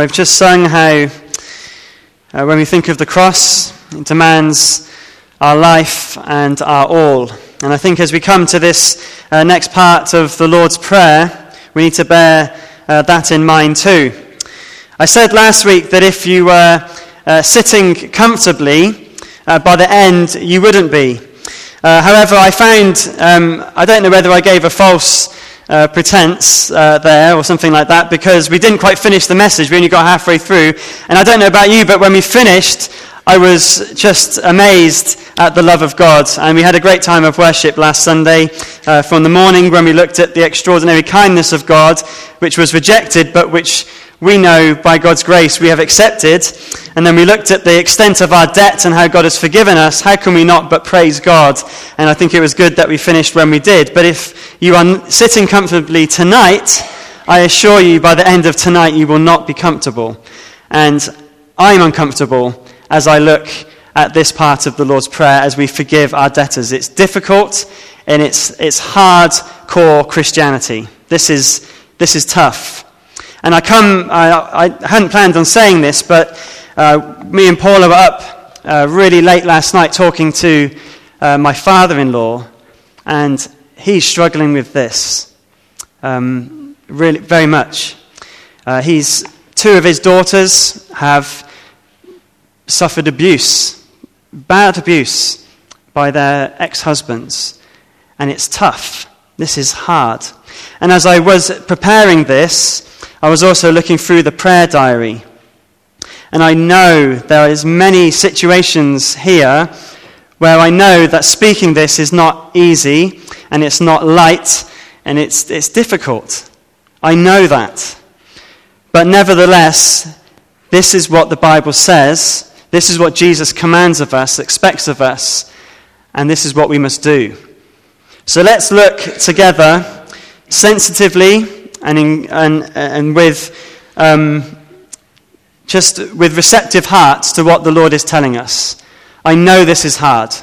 We've just sung how uh, when we think of the cross, it demands our life and our all. And I think as we come to this uh, next part of the Lord's Prayer, we need to bear uh, that in mind too. I said last week that if you were uh, sitting comfortably, uh, by the end you wouldn't be. Uh, however, I found, um, I don't know whether I gave a false uh, pretense uh, there or something like that because we didn't quite finish the message. We only got halfway through. And I don't know about you, but when we finished, I was just amazed at the love of God. And we had a great time of worship last Sunday uh, from the morning when we looked at the extraordinary kindness of God, which was rejected, but which we know by God's grace we have accepted. And then we looked at the extent of our debt and how God has forgiven us. How can we not but praise God? And I think it was good that we finished when we did. But if you are sitting comfortably tonight, I assure you by the end of tonight you will not be comfortable. And I'm uncomfortable as I look at this part of the Lord's Prayer as we forgive our debtors. It's difficult and it's, it's hardcore Christianity. This is, this is tough. And I come, I, I hadn't planned on saying this, but uh, me and Paula were up uh, really late last night talking to uh, my father in law, and he's struggling with this um, really very much. Uh, he's, two of his daughters have suffered abuse, bad abuse, by their ex husbands, and it's tough. This is hard. And as I was preparing this, I was also looking through the prayer diary. And I know there is many situations here where I know that speaking this is not easy and it's not light and it's, it's difficult. I know that. But nevertheless, this is what the Bible says. This is what Jesus commands of us, expects of us, and this is what we must do. So let's look together sensitively and, in, and, and with um, just with receptive hearts to what the Lord is telling us. I know this is hard.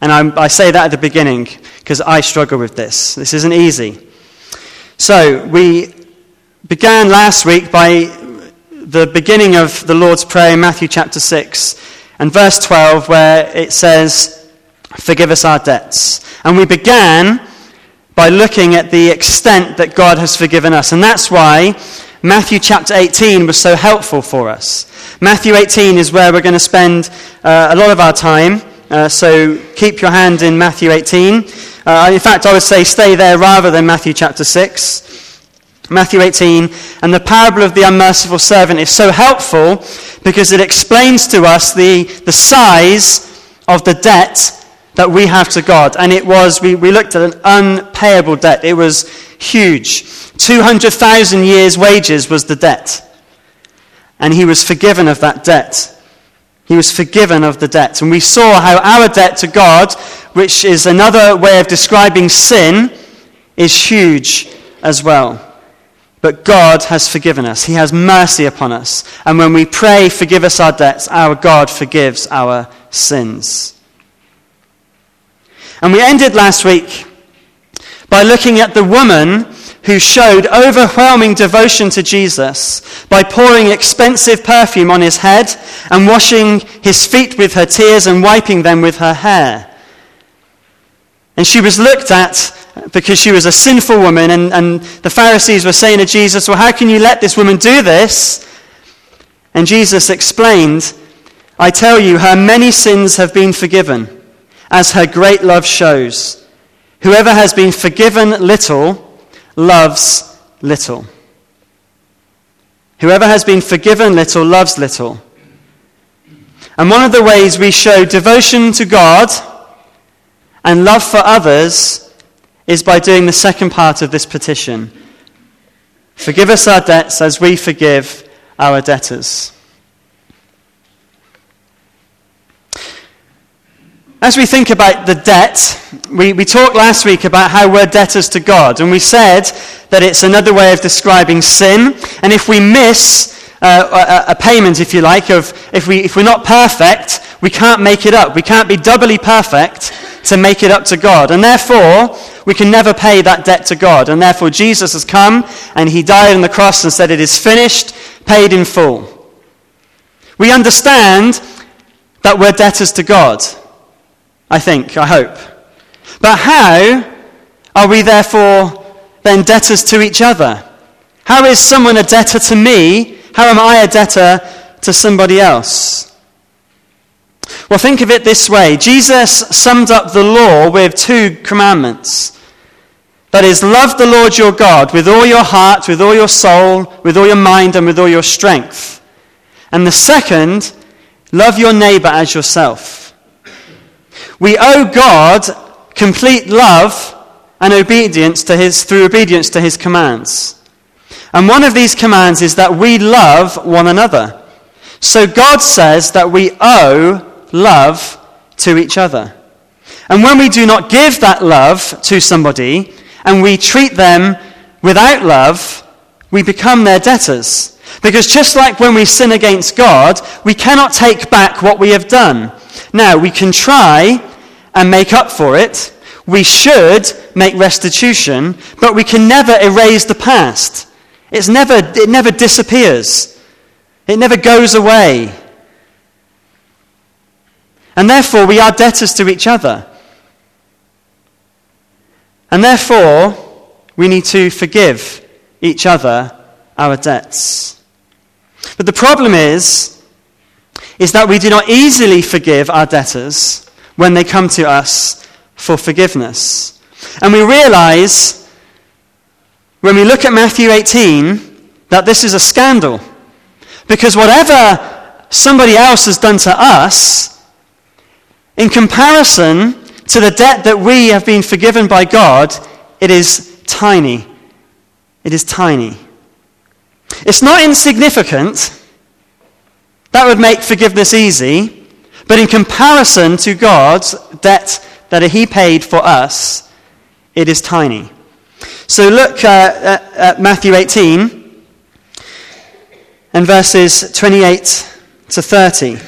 And I'm, i say that at the beginning because I struggle with this. This isn't easy. So, we began last week by the beginning of the Lord's Prayer Matthew chapter 6 and verse 12, where it says, Forgive us our debts. And we began by looking at the extent that God has forgiven us. And that's why Matthew chapter 18 was so helpful for us. Matthew 18 is where we're going to spend uh, a lot of our time. Uh, so keep your hand in Matthew 18. Uh, in fact, I would say stay there rather than Matthew chapter 6. Matthew 18, and the parable of the unmerciful servant is so helpful because it explains to us the, the size of the debt that we have to God. And it was, we, we looked at an unpayable debt. It was huge. 200,000 years' wages was the debt. And he was forgiven of that debt. He was forgiven of the debt. And we saw how our debt to God, which is another way of describing sin, is huge as well. But God has forgiven us. He has mercy upon us. And when we pray, forgive us our debts, our God forgives our sins. And we ended last week by looking at the woman who showed overwhelming devotion to Jesus by pouring expensive perfume on his head and washing his feet with her tears and wiping them with her hair. And she was looked at because she was a sinful woman, and, and the Pharisees were saying to Jesus, Well, how can you let this woman do this? And Jesus explained, I tell you, her many sins have been forgiven as her great love shows. Whoever has been forgiven little loves little. Whoever has been forgiven little loves little. And one of the ways we show devotion to God and love for others is by doing the second part of this petition Forgive us our debts as we forgive our debtors. As we think about the debt, we, we talked last week about how we're debtors to God, and we said that it's another way of describing sin. And if we miss uh, a, a, payment, if you like, of if, we, if we're not perfect, we can't make it up. We can't be doubly perfect to make it up to God. And therefore, We can never pay that debt to God. And therefore, Jesus has come and he died on the cross and said, It is finished, paid in full. We understand that we're debtors to God. I think, I hope. But how are we therefore then debtors to each other? How is someone a debtor to me? How am I a debtor to somebody else? Well, think of it this way Jesus summed up the law with two commandments. That is, love the Lord your God with all your heart, with all your soul, with all your mind, and with all your strength. And the second, love your neighbor as yourself. We owe God complete love and obedience to his, through obedience to his commands. And one of these commands is that we love one another. So God says that we owe love to each other. And when we do not give that love to somebody and we treat them without love, we become their debtors. Because just like when we sin against God, we cannot take back what we have done. Now, we can try and make up for it. We should make restitution, but we can never erase the past. It's never, it never disappears. It never goes away. And therefore, we are debtors to each other. And therefore, we need to forgive each other our debts. But the problem is, is that we do not easily forgive our debtors when they come to us for forgiveness. And we realize when we look at Matthew 18 that this is a scandal. Because whatever somebody else has done to us, in comparison to the debt that we have been forgiven by God, it is tiny. It is tiny. It's not insignificant. That would make forgiveness easy. But in comparison to God's debt that He paid for us, it is tiny. So look uh, at, at Matthew 18 and verses 28 to 30.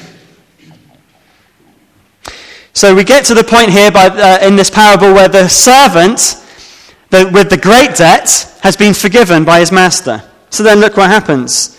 So we get to the point here by, uh, in this parable where the servant the, with the great debt has been forgiven by his master. So then look what happens.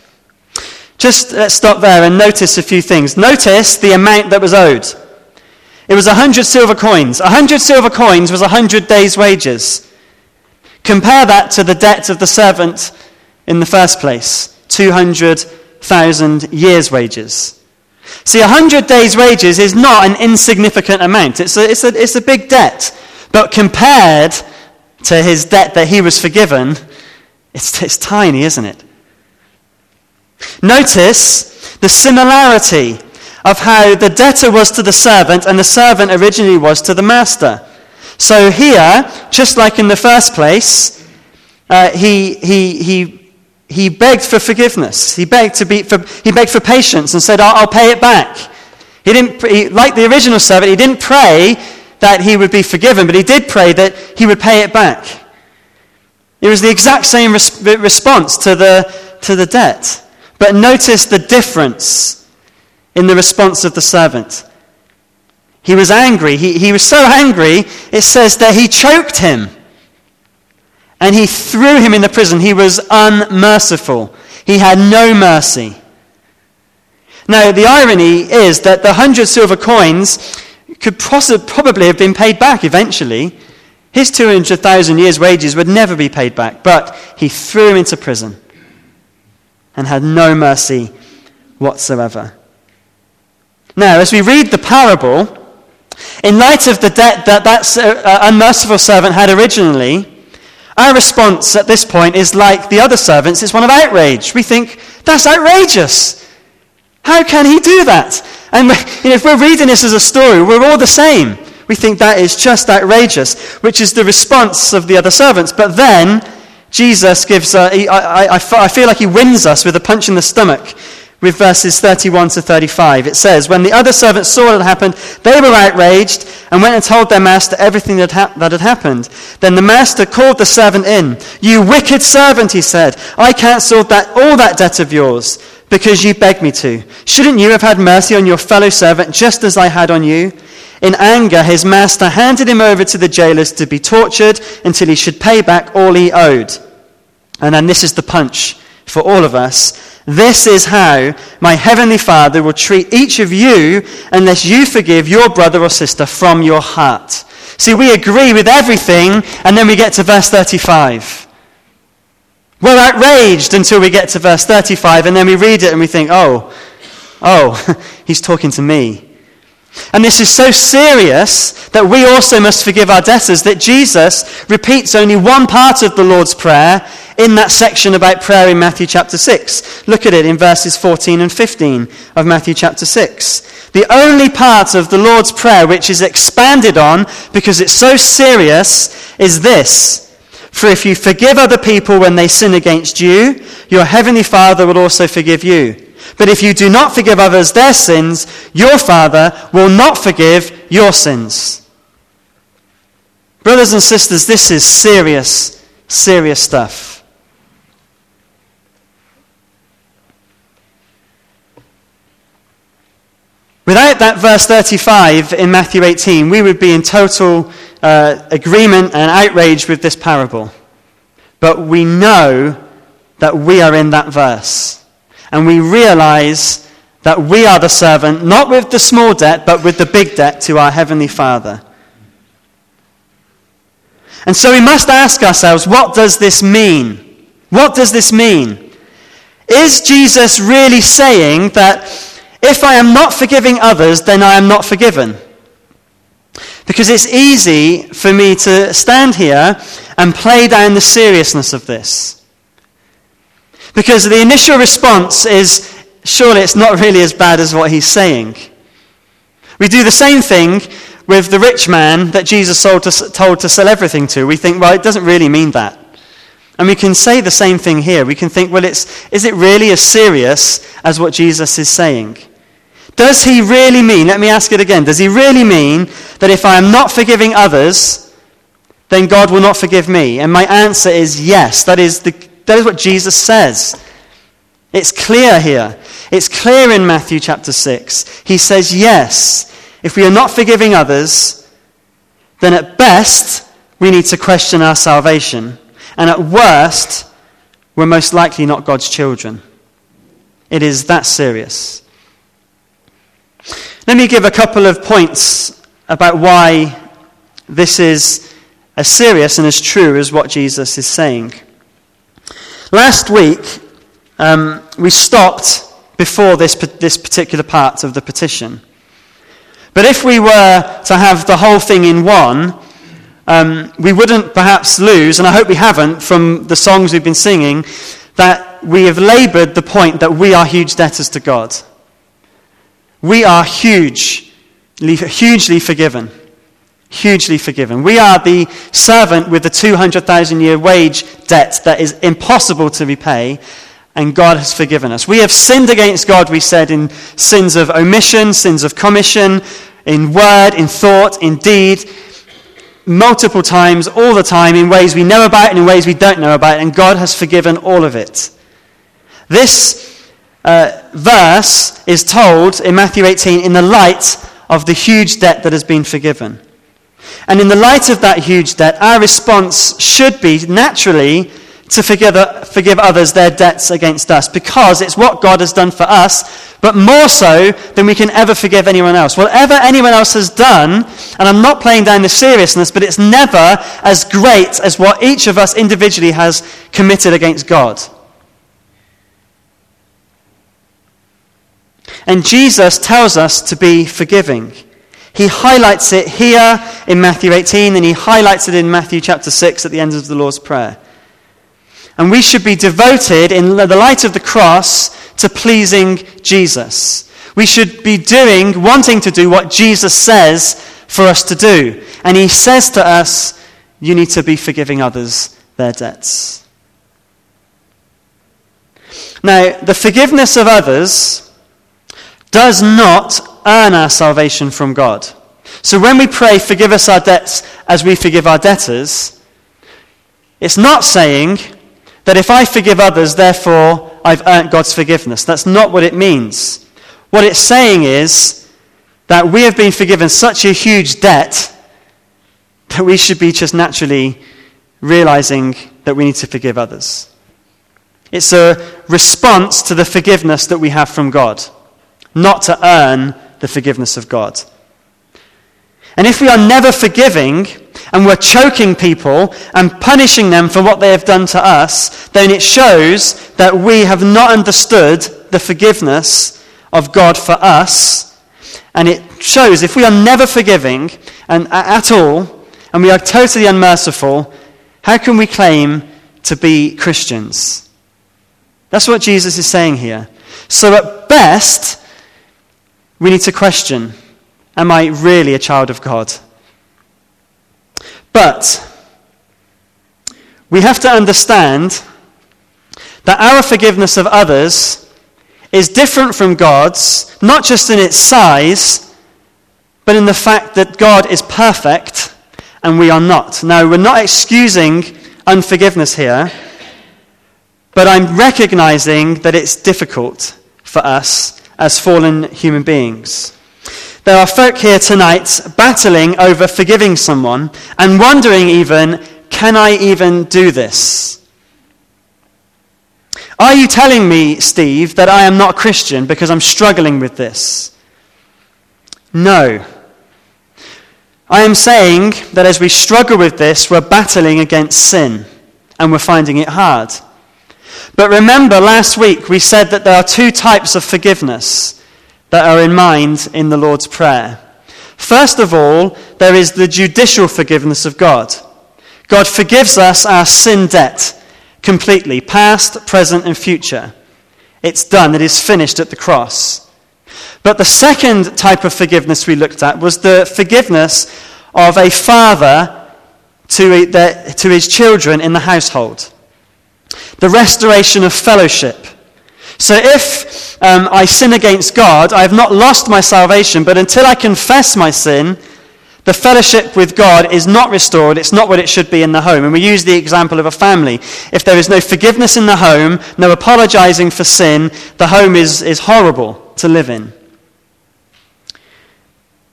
Just let's stop there and notice a few things. Notice the amount that was owed. It was 100 silver coins. 100 silver coins was 100 days' wages. Compare that to the debt of the servant in the first place 200,000 years' wages. See, 100 days' wages is not an insignificant amount, it's a, it's a, it's a big debt. But compared to his debt that he was forgiven, it's, it's tiny, isn't it? Notice the similarity of how the debtor was to the servant and the servant originally was to the master. So here, just like in the first place, uh, he, he, he, he begged for forgiveness. He begged, to be for, he begged for patience and said, I'll, I'll pay it back. He didn't, he, like the original servant, he didn't pray that he would be forgiven, but he did pray that he would pay it back. It was the exact same res- response to the, to the debt. But notice the difference in the response of the servant. He was angry. He, he was so angry, it says that he choked him. And he threw him in the prison. He was unmerciful. He had no mercy. Now, the irony is that the hundred silver coins could probably have been paid back eventually. His 200,000 years' wages would never be paid back, but he threw him into prison and had no mercy whatsoever. Now, as we read the parable, in light of the debt that that uh, unmerciful servant had originally, our response at this point is like the other servants, it's one of outrage. We think, that's outrageous. How can he do that? And you know, if we're reading this as a story, we're all the same. We think that is just outrageous, which is the response of the other servants. But then Jesus gives, uh, he, I, I, I feel like he wins us with a punch in the stomach with verses 31 to 35. It says, When the other servants saw what had happened, they were outraged and went and told their master everything that, ha- that had happened. Then the master called the servant in. You wicked servant, he said, I cancelled that, all that debt of yours because you begged me to. Shouldn't you have had mercy on your fellow servant just as I had on you? In anger, his master handed him over to the jailers to be tortured until he should pay back all he owed. And then this is the punch for all of us. This is how my heavenly Father will treat each of you unless you forgive your brother or sister from your heart. See, we agree with everything, and then we get to verse 35. We're outraged until we get to verse 35, and then we read it and we think, oh, oh, he's talking to me. And this is so serious that we also must forgive our debtors that Jesus repeats only one part of the Lord's Prayer in that section about prayer in Matthew chapter 6. Look at it in verses 14 and 15 of Matthew chapter 6. The only part of the Lord's Prayer which is expanded on because it's so serious is this. For if you forgive other people when they sin against you, your heavenly Father will also forgive you. But if you do not forgive others their sins, your Father will not forgive your sins. Brothers and sisters, this is serious, serious stuff. Without that verse 35 in Matthew 18, we would be in total uh, agreement and outrage with this parable. But we know that we are in that verse and we realize that we are the servant, not with the small debt, but with the big debt to our Heavenly Father. And so we must ask ourselves what does this mean? What does this mean? Is Jesus really saying that if I am not forgiving others, then I am not forgiven? Because it's easy for me to stand here and play down the seriousness of this. Because the initial response is surely it's not really as bad as what he's saying. We do the same thing with the rich man that Jesus told to, told to sell everything to. We think, well, it doesn't really mean that. And we can say the same thing here. We can think, well, it's, is it really as serious as what Jesus is saying? Does he really mean, let me ask it again, does he really mean that if I am not forgiving others, then God will not forgive me? And my answer is yes. That is the that is what Jesus says. It's clear here. It's clear in Matthew chapter 6. He says, yes, if we are not forgiving others, then at best we need to question our salvation. And at worst, we're most likely not God's children. It is that serious. Let me give a couple of points about why this is as serious and as true as what Jesus is saying. Last week, um, we stopped before this, this particular part of the petition. But if we were to have the whole thing in one, um, we wouldn't perhaps lose, and I hope we haven't from the songs we've been singing, that we have labored the point that we are huge debtors to God. We are huge, hugely forgiven hugely forgiven. We are the servant with the 200,000 year wage debt that is impossible to repay, and God has forgiven us. We have sinned against God, we said, in sins of omission, sins of commission, in word, in thought, in deed, multiple times, all the time, in ways we know about and in ways we don't know about, and God has forgiven all of it. This uh, verse is told in Matthew 18 in the light of the huge debt that has been forgiven. And in the light of that huge debt, our response should be naturally to forgive, forgive others their debts against us because it's what God has done for us, but more so than we can ever forgive anyone else. Whatever anyone else has done, and I'm not playing down the seriousness, but it's never as great as what each of us individually has committed against God. And Jesus tells us to be forgiving. He highlights it here in Matthew 18, and he highlights it in Matthew chapter 6 at the end of the Lord's Prayer. And we should be devoted, in the light of the cross, to pleasing Jesus. We should be doing, wanting to do what Jesus says for us to do. And he says to us, you need to be forgiving others their debts. Now, the forgiveness of others does not earn our salvation from God. So when we pray, forgive us our debts as we forgive our debtors, it's not saying that if I forgive others, therefore I've earned God's forgiveness. That's not what it means. What it's saying is that we have been forgiven such a huge debt that we should be just naturally realizing that we need to forgive others. It's a response to the forgiveness that we have from God, not to earn the forgiveness of God. And if we are never forgiving and we're choking people and punishing them for what they have done to us, then it shows that we have not understood the forgiveness of God for us. And it shows if we are never forgiving and at all, and we are totally unmerciful, how can we claim to be Christians? That's what Jesus is saying here. So at best, we need to question Am I really a child of God? But we have to understand that our forgiveness of others is different from God's, not just in its size, but in the fact that God is perfect and we are not. Now, we're not excusing unforgiveness here, but I'm recognizing that it's difficult for us as fallen human beings. There are folk here tonight battling over forgiving someone and wondering even, can I even do this? Are you telling me, Steve, that I am not Christian because I'm struggling with this? No. I am saying that as we struggle with this, we're battling against sin and we're finding it hard. But remember, last week we said that there are two types of forgiveness that are in mind in the Lord's Prayer. First of all, there is the judicial forgiveness of God. God forgives us our sin debt completely, past, present, and future. It's done, it is finished at the cross. But the second type of forgiveness we looked at was the forgiveness of a father to, to his children in the household. The restoration of fellowship so if um, I sin against God, I have not lost my salvation, but until I confess my sin, the fellowship with God is not restored. It's not what it should be in the home. And we use the example of a family. If there is no forgiveness in the home, no apologizing for sin, the home is, is horrible to live in.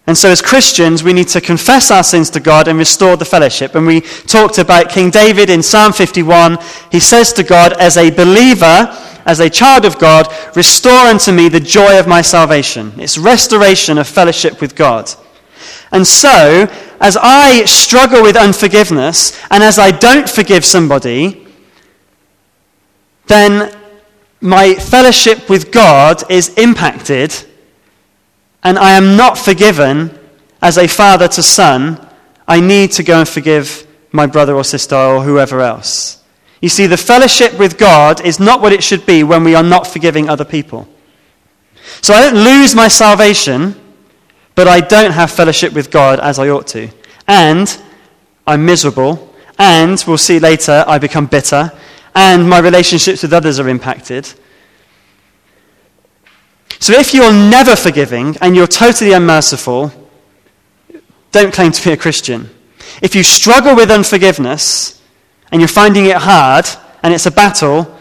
And so, as Christians, we need to confess our sins to God and restore the fellowship. And we talked about King David in Psalm 51. He says to God, As a believer, as a child of God, restore unto me the joy of my salvation. It's restoration of fellowship with God. And so, as I struggle with unforgiveness, and as I don't forgive somebody, then my fellowship with God is impacted, and I am not forgiven as a father to son. I need to go and forgive my brother or sister or whoever else. You see, the fellowship with God is not what it should be when we are not forgiving other people. So I don't lose my salvation, but I don't have fellowship with God as I ought to. And I'm miserable, and we'll see later, I become bitter, and my relationships with others are impacted. So if you're never forgiving and you're totally unmerciful, don't claim to be a Christian. If you struggle with unforgiveness, and you're finding it hard and it's a battle,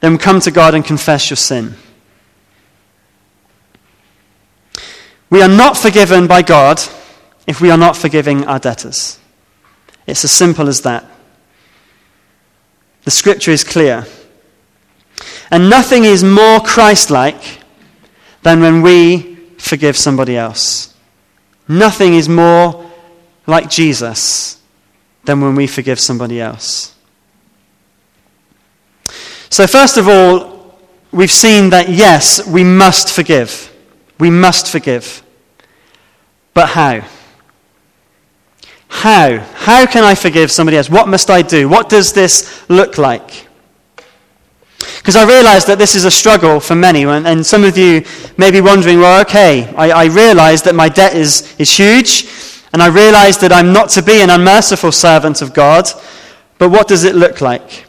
then come to God and confess your sin. We are not forgiven by God if we are not forgiving our debtors. It's as simple as that. The scripture is clear. And nothing is more Christ like than when we forgive somebody else. Nothing is more like Jesus than when we forgive somebody else. So, first of all, we've seen that yes, we must forgive. We must forgive. But how? How? How can I forgive somebody else? What must I do? What does this look like? Because I realize that this is a struggle for many, and some of you may be wondering, well, okay, I, I realize that my debt is, is huge, and I realize that I'm not to be an unmerciful servant of God, but what does it look like?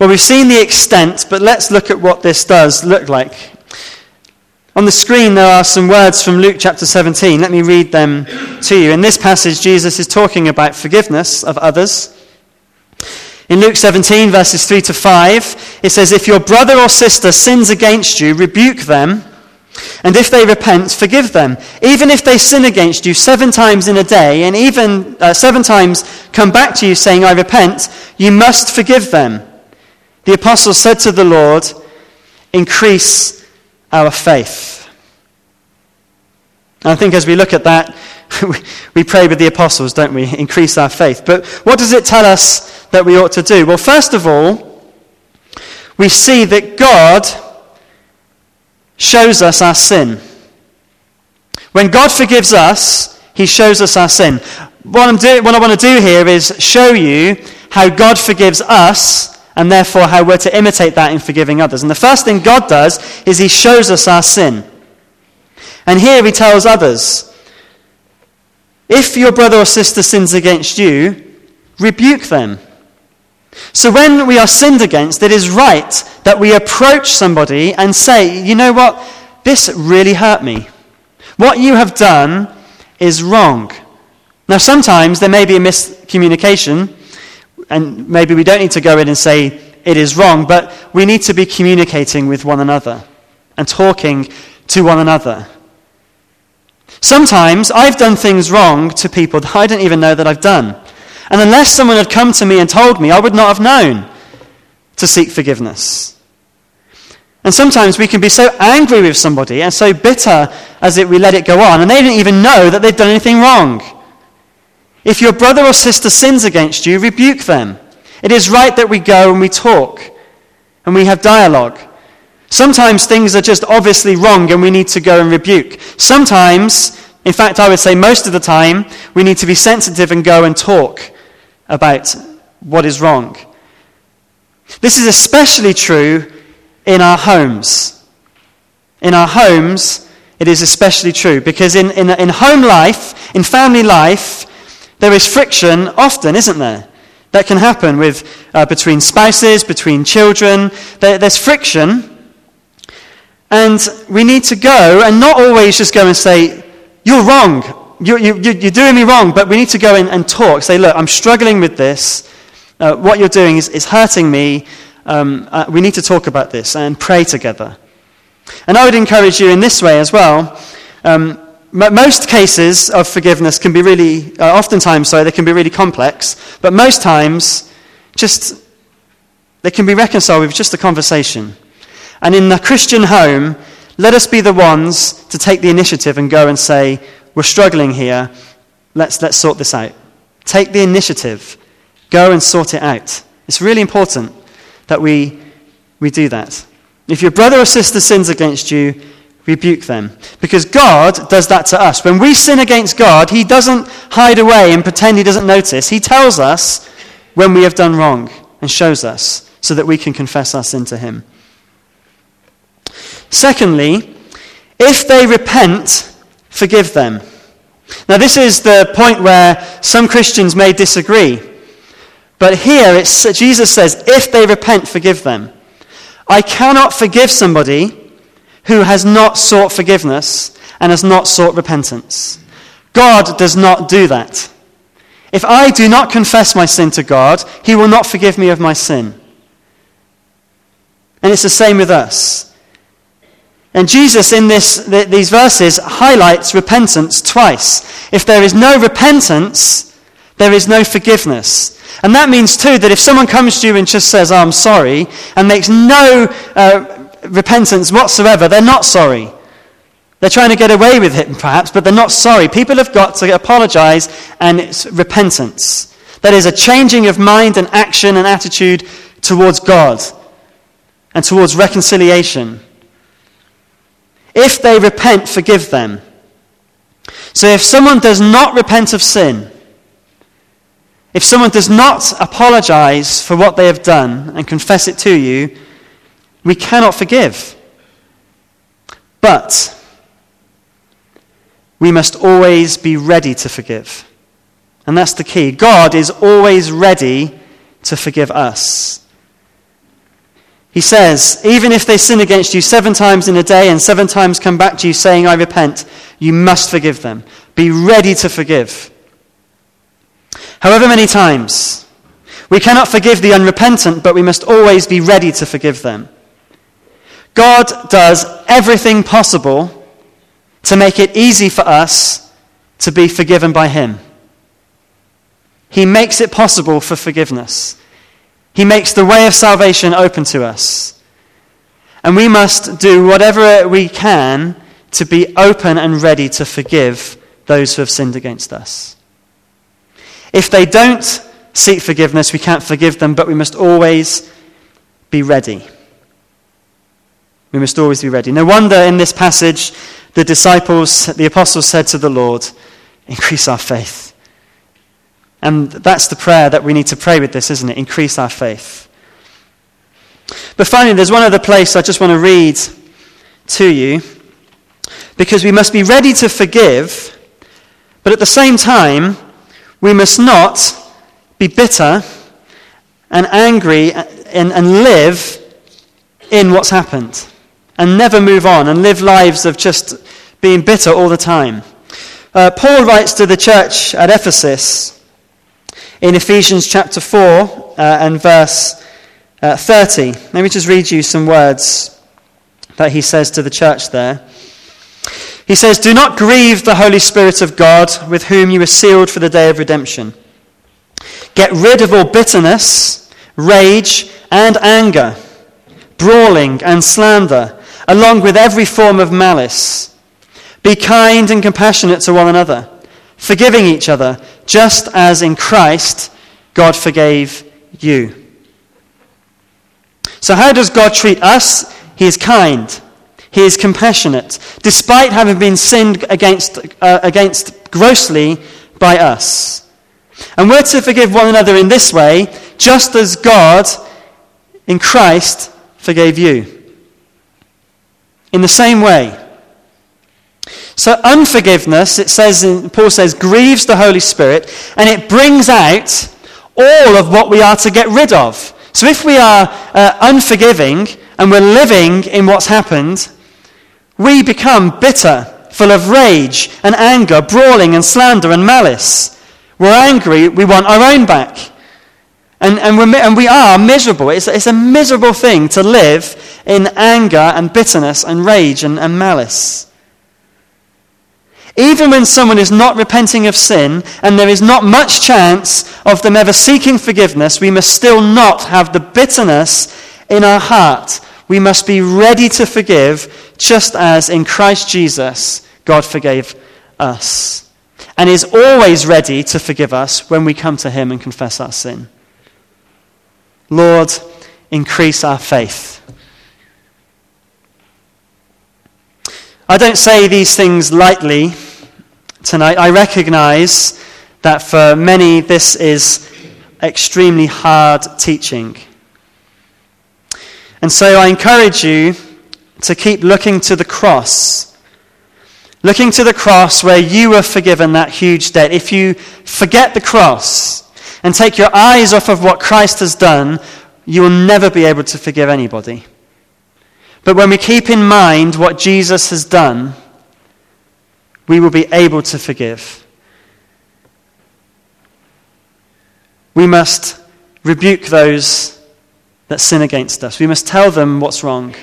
Well, we've seen the extent, but let's look at what this does look like. On the screen, there are some words from Luke chapter 17. Let me read them to you. In this passage, Jesus is talking about forgiveness of others. In Luke 17, verses 3 to 5, it says, If your brother or sister sins against you, rebuke them. And if they repent, forgive them. Even if they sin against you seven times in a day, and even uh, seven times come back to you saying, I repent, you must forgive them. The apostles said to the Lord, Increase our faith. And I think as we look at that, we pray with the apostles, don't we? Increase our faith. But what does it tell us that we ought to do? Well, first of all, we see that God shows us our sin. When God forgives us, he shows us our sin. What, I'm doing, what I want to do here is show you how God forgives us and therefore how we're to imitate that in forgiving others. And the first thing God does is He shows us our sin. And here He tells others if your brother or sister sins against you, rebuke them. So when we are sinned against, it is right that we approach somebody and say, you know what, this really hurt me. What you have done is wrong. Now, sometimes there may be a miscommunication, and maybe we don't need to go in and say it is wrong, but we need to be communicating with one another and talking to one another. Sometimes I've done things wrong to people that I don't even know that I've done. And unless someone had come to me and told me, I would not have known to seek forgiveness. And sometimes we can be so angry with somebody and so bitter as it we let it go on, and they didn't even know that they've done anything wrong. If your brother or sister sins against you, rebuke them. It is right that we go and we talk and we have dialogue. Sometimes things are just obviously wrong and we need to go and rebuke. Sometimes, in fact, I would say most of the time, we need to be sensitive and go and talk about what is wrong. This is especially true in our homes. In our homes, it is especially true because in, in, in home life, in family life, there is friction often, isn't there? That can happen with, uh, between spouses, between children. There, there's friction. And we need to go and not always just go and say, You're wrong. You're, you, you're doing me wrong. But we need to go in and talk. Say, Look, I'm struggling with this. Uh, what you're doing is, is hurting me. Um, uh, we need to talk about this and pray together. And I would encourage you in this way as well. Um, most cases of forgiveness can be really, uh, oftentimes, sorry, they can be really complex, but most times, just, they can be reconciled with just a conversation. And in the Christian home, let us be the ones to take the initiative and go and say, we're struggling here, let's, let's sort this out. Take the initiative, go and sort it out. It's really important that we, we do that. If your brother or sister sins against you, rebuke them. Because God does that to us. When we sin against God, He doesn't hide away and pretend He doesn't notice. He tells us when we have done wrong and shows us so that we can confess our sin to Him. Secondly, if they repent, forgive them. Now, this is the point where some Christians may disagree. But here Jesus says, if they repent, forgive them. I cannot forgive somebody who has not sought forgiveness and has not sought repentance. God does not do that. If I do not confess my sin to God, He will not forgive me of my sin. And it's the same with us. And Jesus, in this, these verses, highlights repentance twice. If there is no repentance, there is no forgiveness. And that means, too, that if someone comes to you and just says, oh, I'm sorry, and makes no uh, repentance whatsoever, they're not sorry. They're trying to get away with it, perhaps, but they're not sorry. People have got to apologize, and it's repentance. That is a changing of mind and action and attitude towards God and towards reconciliation. If they repent, forgive them. So if someone does not repent of sin, if someone does not apologize for what they have done and confess it to you, we cannot forgive. But we must always be ready to forgive. And that's the key. God is always ready to forgive us. He says, Even if they sin against you seven times in a day and seven times come back to you saying, I repent, you must forgive them. Be ready to forgive. However many times, we cannot forgive the unrepentant, but we must always be ready to forgive them. God does everything possible to make it easy for us to be forgiven by Him. He makes it possible for forgiveness. He makes the way of salvation open to us. And we must do whatever we can to be open and ready to forgive those who have sinned against us. If they don't seek forgiveness, we can't forgive them, but we must always be ready. We must always be ready. No wonder in this passage the disciples, the apostles said to the Lord, Increase our faith. And that's the prayer that we need to pray with this, isn't it? Increase our faith. But finally, there's one other place I just want to read to you because we must be ready to forgive, but at the same time, we must not be bitter and angry and, and live in what's happened and never move on and live lives of just being bitter all the time. Uh, Paul writes to the church at Ephesus in Ephesians chapter 4 uh, and verse uh, 30. Let me just read you some words that he says to the church there. He says, Do not grieve the Holy Spirit of God, with whom you were sealed for the day of redemption. Get rid of all bitterness, rage, and anger, brawling and slander, along with every form of malice. Be kind and compassionate to one another, forgiving each other, just as in Christ God forgave you. So, how does God treat us? He is kind. He is compassionate, despite having been sinned against, uh, against grossly by us. And we're to forgive one another in this way, just as God in Christ forgave you. In the same way. So unforgiveness, it says in, Paul says, grieves the Holy Spirit, and it brings out all of what we are to get rid of. So if we are uh, unforgiving and we're living in what's happened, we become bitter, full of rage and anger, brawling and slander and malice. We're angry, we want our own back. And, and, we're, and we are miserable. It's, it's a miserable thing to live in anger and bitterness and rage and, and malice. Even when someone is not repenting of sin and there is not much chance of them ever seeking forgiveness, we must still not have the bitterness in our heart. We must be ready to forgive, just as in Christ Jesus God forgave us. And is always ready to forgive us when we come to Him and confess our sin. Lord, increase our faith. I don't say these things lightly tonight. I recognize that for many this is extremely hard teaching. And so I encourage you to keep looking to the cross. Looking to the cross where you were forgiven that huge debt. If you forget the cross and take your eyes off of what Christ has done, you will never be able to forgive anybody. But when we keep in mind what Jesus has done, we will be able to forgive. We must rebuke those that sin against us. We must tell them what's wrong.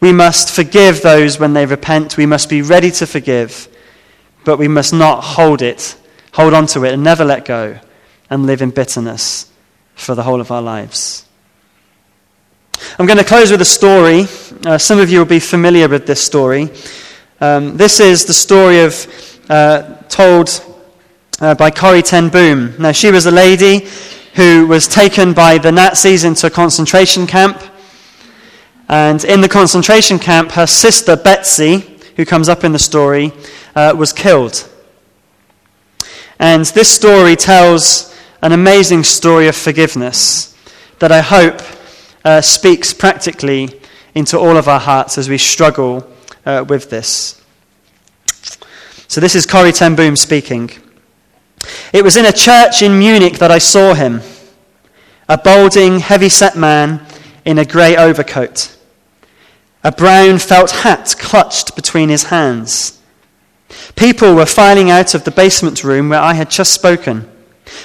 We must forgive those when they repent. We must be ready to forgive, but we must not hold it, hold on to it, and never let go and live in bitterness for the whole of our lives. I'm going to close with a story. Uh, some of you will be familiar with this story. Um, this is the story of uh, told uh, by Corrie ten Boom. Now, she was a lady who was taken by the Nazis into a concentration camp. And in the concentration camp, her sister Betsie, who comes up in the story, uh, was killed. And this story tells an amazing story of forgiveness that I hope uh, speaks practically into all of our hearts as we struggle uh, with this. So, this is Corrie ten Boom speaking. It was in a church in Munich that I saw him, a balding, heavy set man in a grey overcoat, a brown felt hat clutched between his hands. People were filing out of the basement room where I had just spoken,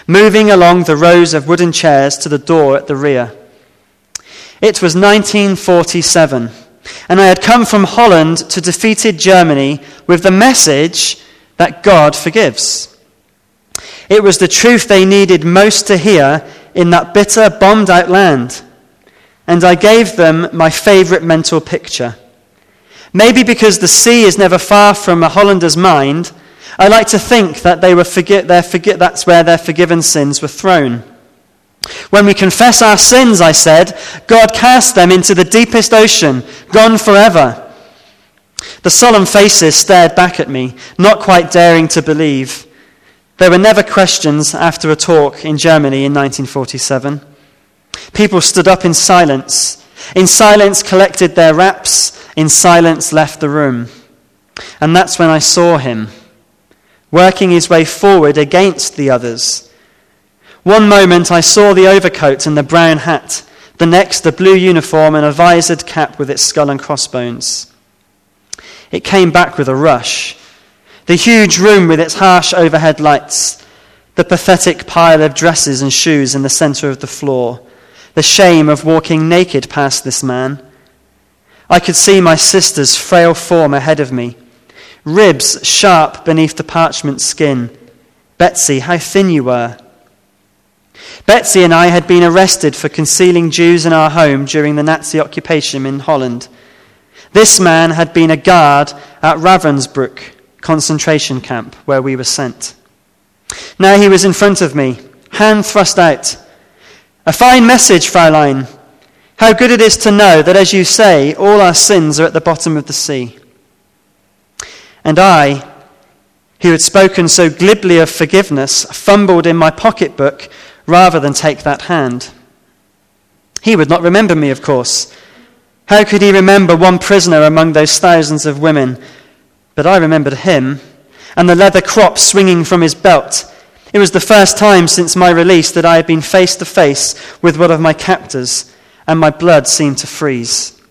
moving along the rows of wooden chairs to the door at the rear. It was 1947, and I had come from Holland to defeated Germany with the message that God forgives. It was the truth they needed most to hear in that bitter, bombed out land. And I gave them my favourite mental picture. Maybe because the sea is never far from a Hollander's mind, I like to think that they were forget, forget, that's where their forgiven sins were thrown. When we confess our sins, I said, God cast them into the deepest ocean, gone forever. The solemn faces stared back at me, not quite daring to believe. There were never questions after a talk in Germany in 1947. People stood up in silence. In silence, collected their wraps. In silence, left the room. And that's when I saw him, working his way forward against the others. One moment I saw the overcoat and the brown hat, the next, the blue uniform and a visored cap with its skull and crossbones. It came back with a rush. The huge room with its harsh overhead lights, the pathetic pile of dresses and shoes in the center of the floor, the shame of walking naked past this man. I could see my sister's frail form ahead of me, ribs sharp beneath the parchment skin. Betsie, how thin you were. Betsie and I had been arrested for concealing Jews in our home during the Nazi occupation in Holland. This man had been a guard at Ravensbrück, concentration camp where we were sent. Now he was in front of me, hand thrust out. A fine message, Fraulein. How good it is to know that, as you say, all our sins are at the bottom of the sea. And I, who had spoken so glibly of forgiveness, fumbled in my pocketbook rather than take that hand. He would not remember me, of course. How could he remember one prisoner among those thousands of women but I remembered him and the leather crop swinging from his belt. It was the first time since my release that I had been face to face with one of my captors, and my blood seemed to freeze.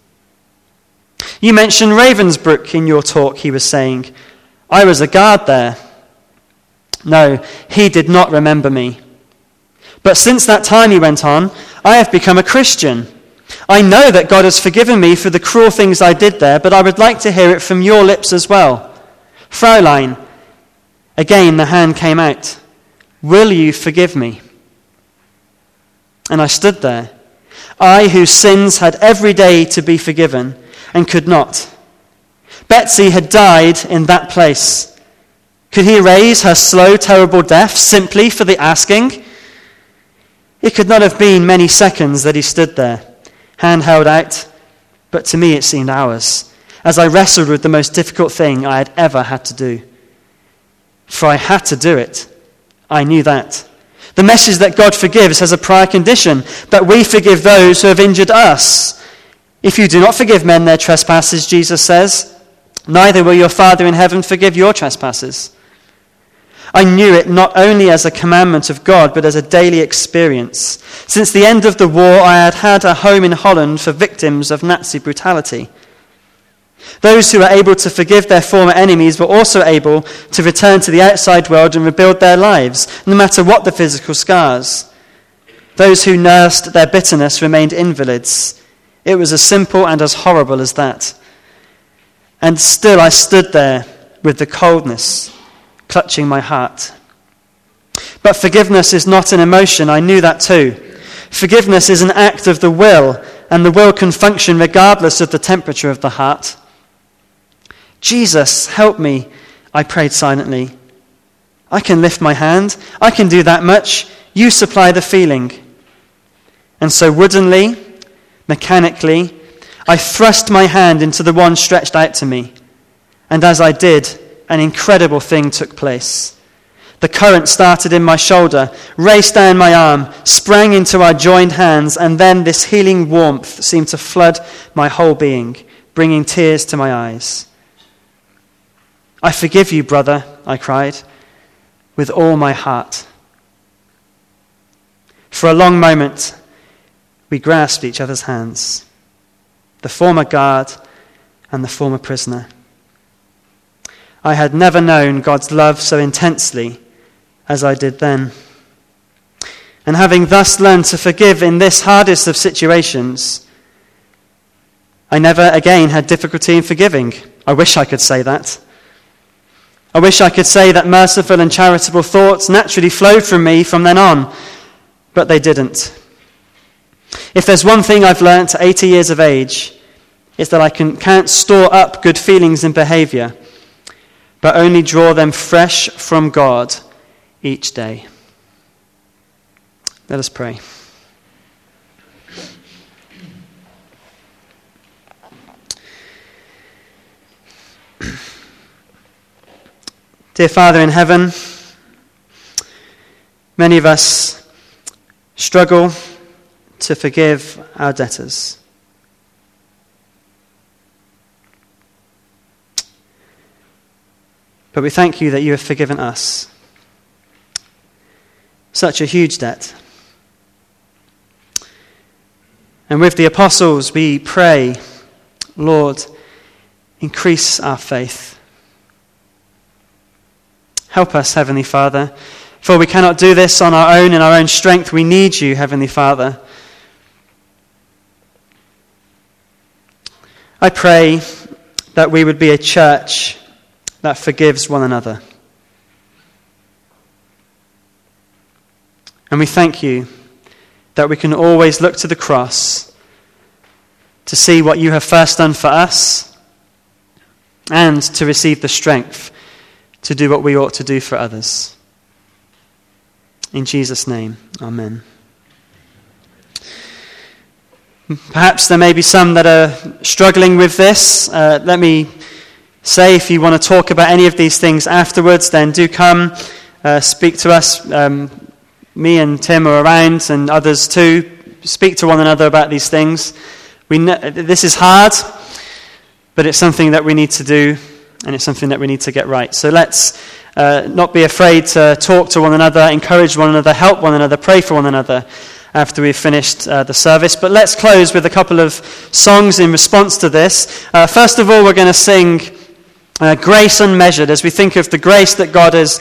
You mentioned Ravensbrück in your talk, he was saying. I was a guard there. No, he did not remember me. But since that time, he went on, I have become a Christian. I know that God has forgiven me for the cruel things I did there, but I would like to hear it from your lips as well. Fraulein, again the hand came out. Will you forgive me? And I stood there, I whose sins had every day to be forgiven and could not. Betsie had died in that place. Could he raise her slow, terrible death simply for the asking? It could not have been many seconds that he stood there hand held out, but to me it seemed hours, as I wrestled with the most difficult thing I had ever had to do. For I had to do it. I knew that. The message that God forgives has a prior condition that we forgive those who have injured us. If you do not forgive men their trespasses, Jesus says, neither will your Father in heaven forgive your trespasses. I knew it not only as a commandment of God, but as a daily experience. Since the end of the war, I had had a home in Holland for victims of Nazi brutality. Those who were able to forgive their former enemies were also able to return to the outside world and rebuild their lives, no matter what the physical scars. Those who nursed their bitterness remained invalids. It was as simple and as horrible as that. And still I stood there with the coldness clutching my heart. But forgiveness is not an emotion. I knew that too. Forgiveness is an act of the will, and the will can function regardless of the temperature of the heart. Jesus, help me, I prayed silently. I can lift my hand. I can do that much. You supply the feeling. And so, woodenly, mechanically, I thrust my hand into the one stretched out to me. And as I did, an incredible thing took place. The current started in my shoulder, raced down my arm, sprang into our joined hands, and then this healing warmth seemed to flood my whole being, bringing tears to my eyes. I forgive you, brother, I cried, with all my heart. For a long moment, we grasped each other's hands, the former guard and the former prisoner. I had never known God's love so intensely as I did then. And having thus learned to forgive in this hardest of situations, I never again had difficulty in forgiving. I wish I could say that. I wish I could say that merciful and charitable thoughts naturally flowed from me from then on, but they didn't. If there's one thing I've learnt at 80 years of age, it's that I can, can't store up good feelings and behavior, but only draw them fresh from God each day. Let us pray. Dear Father in heaven, many of us struggle to forgive our debtors. But we thank you that you have forgiven us such a huge debt. And with the apostles, we pray, Lord, increase our faith. Help us, Heavenly Father, for we cannot do this on our own in our own strength. We need you, Heavenly Father. I pray that we would be a church that forgives one another. And we thank you that we can always look to the cross to see what you have first done for us and to receive the strength to do what we ought to do for others. In Jesus' name, amen. Perhaps there may be some that are struggling with this. Uh, let me say if you want to talk about any of these things afterwards, then do come, uh, speak to us. Um, me and Tim are around, and others too. Speak to one another about these things. We this is hard, but it's something that we need to do, and it's something that we need to get right. So let's uh, not be afraid to talk to one another, encourage one another, help one another, pray for one another after we've finished uh, the service. But let's close with a couple of songs in response to this. Uh, first of all, we're going to sing uh, Grace Unmeasured as we think of the grace that God has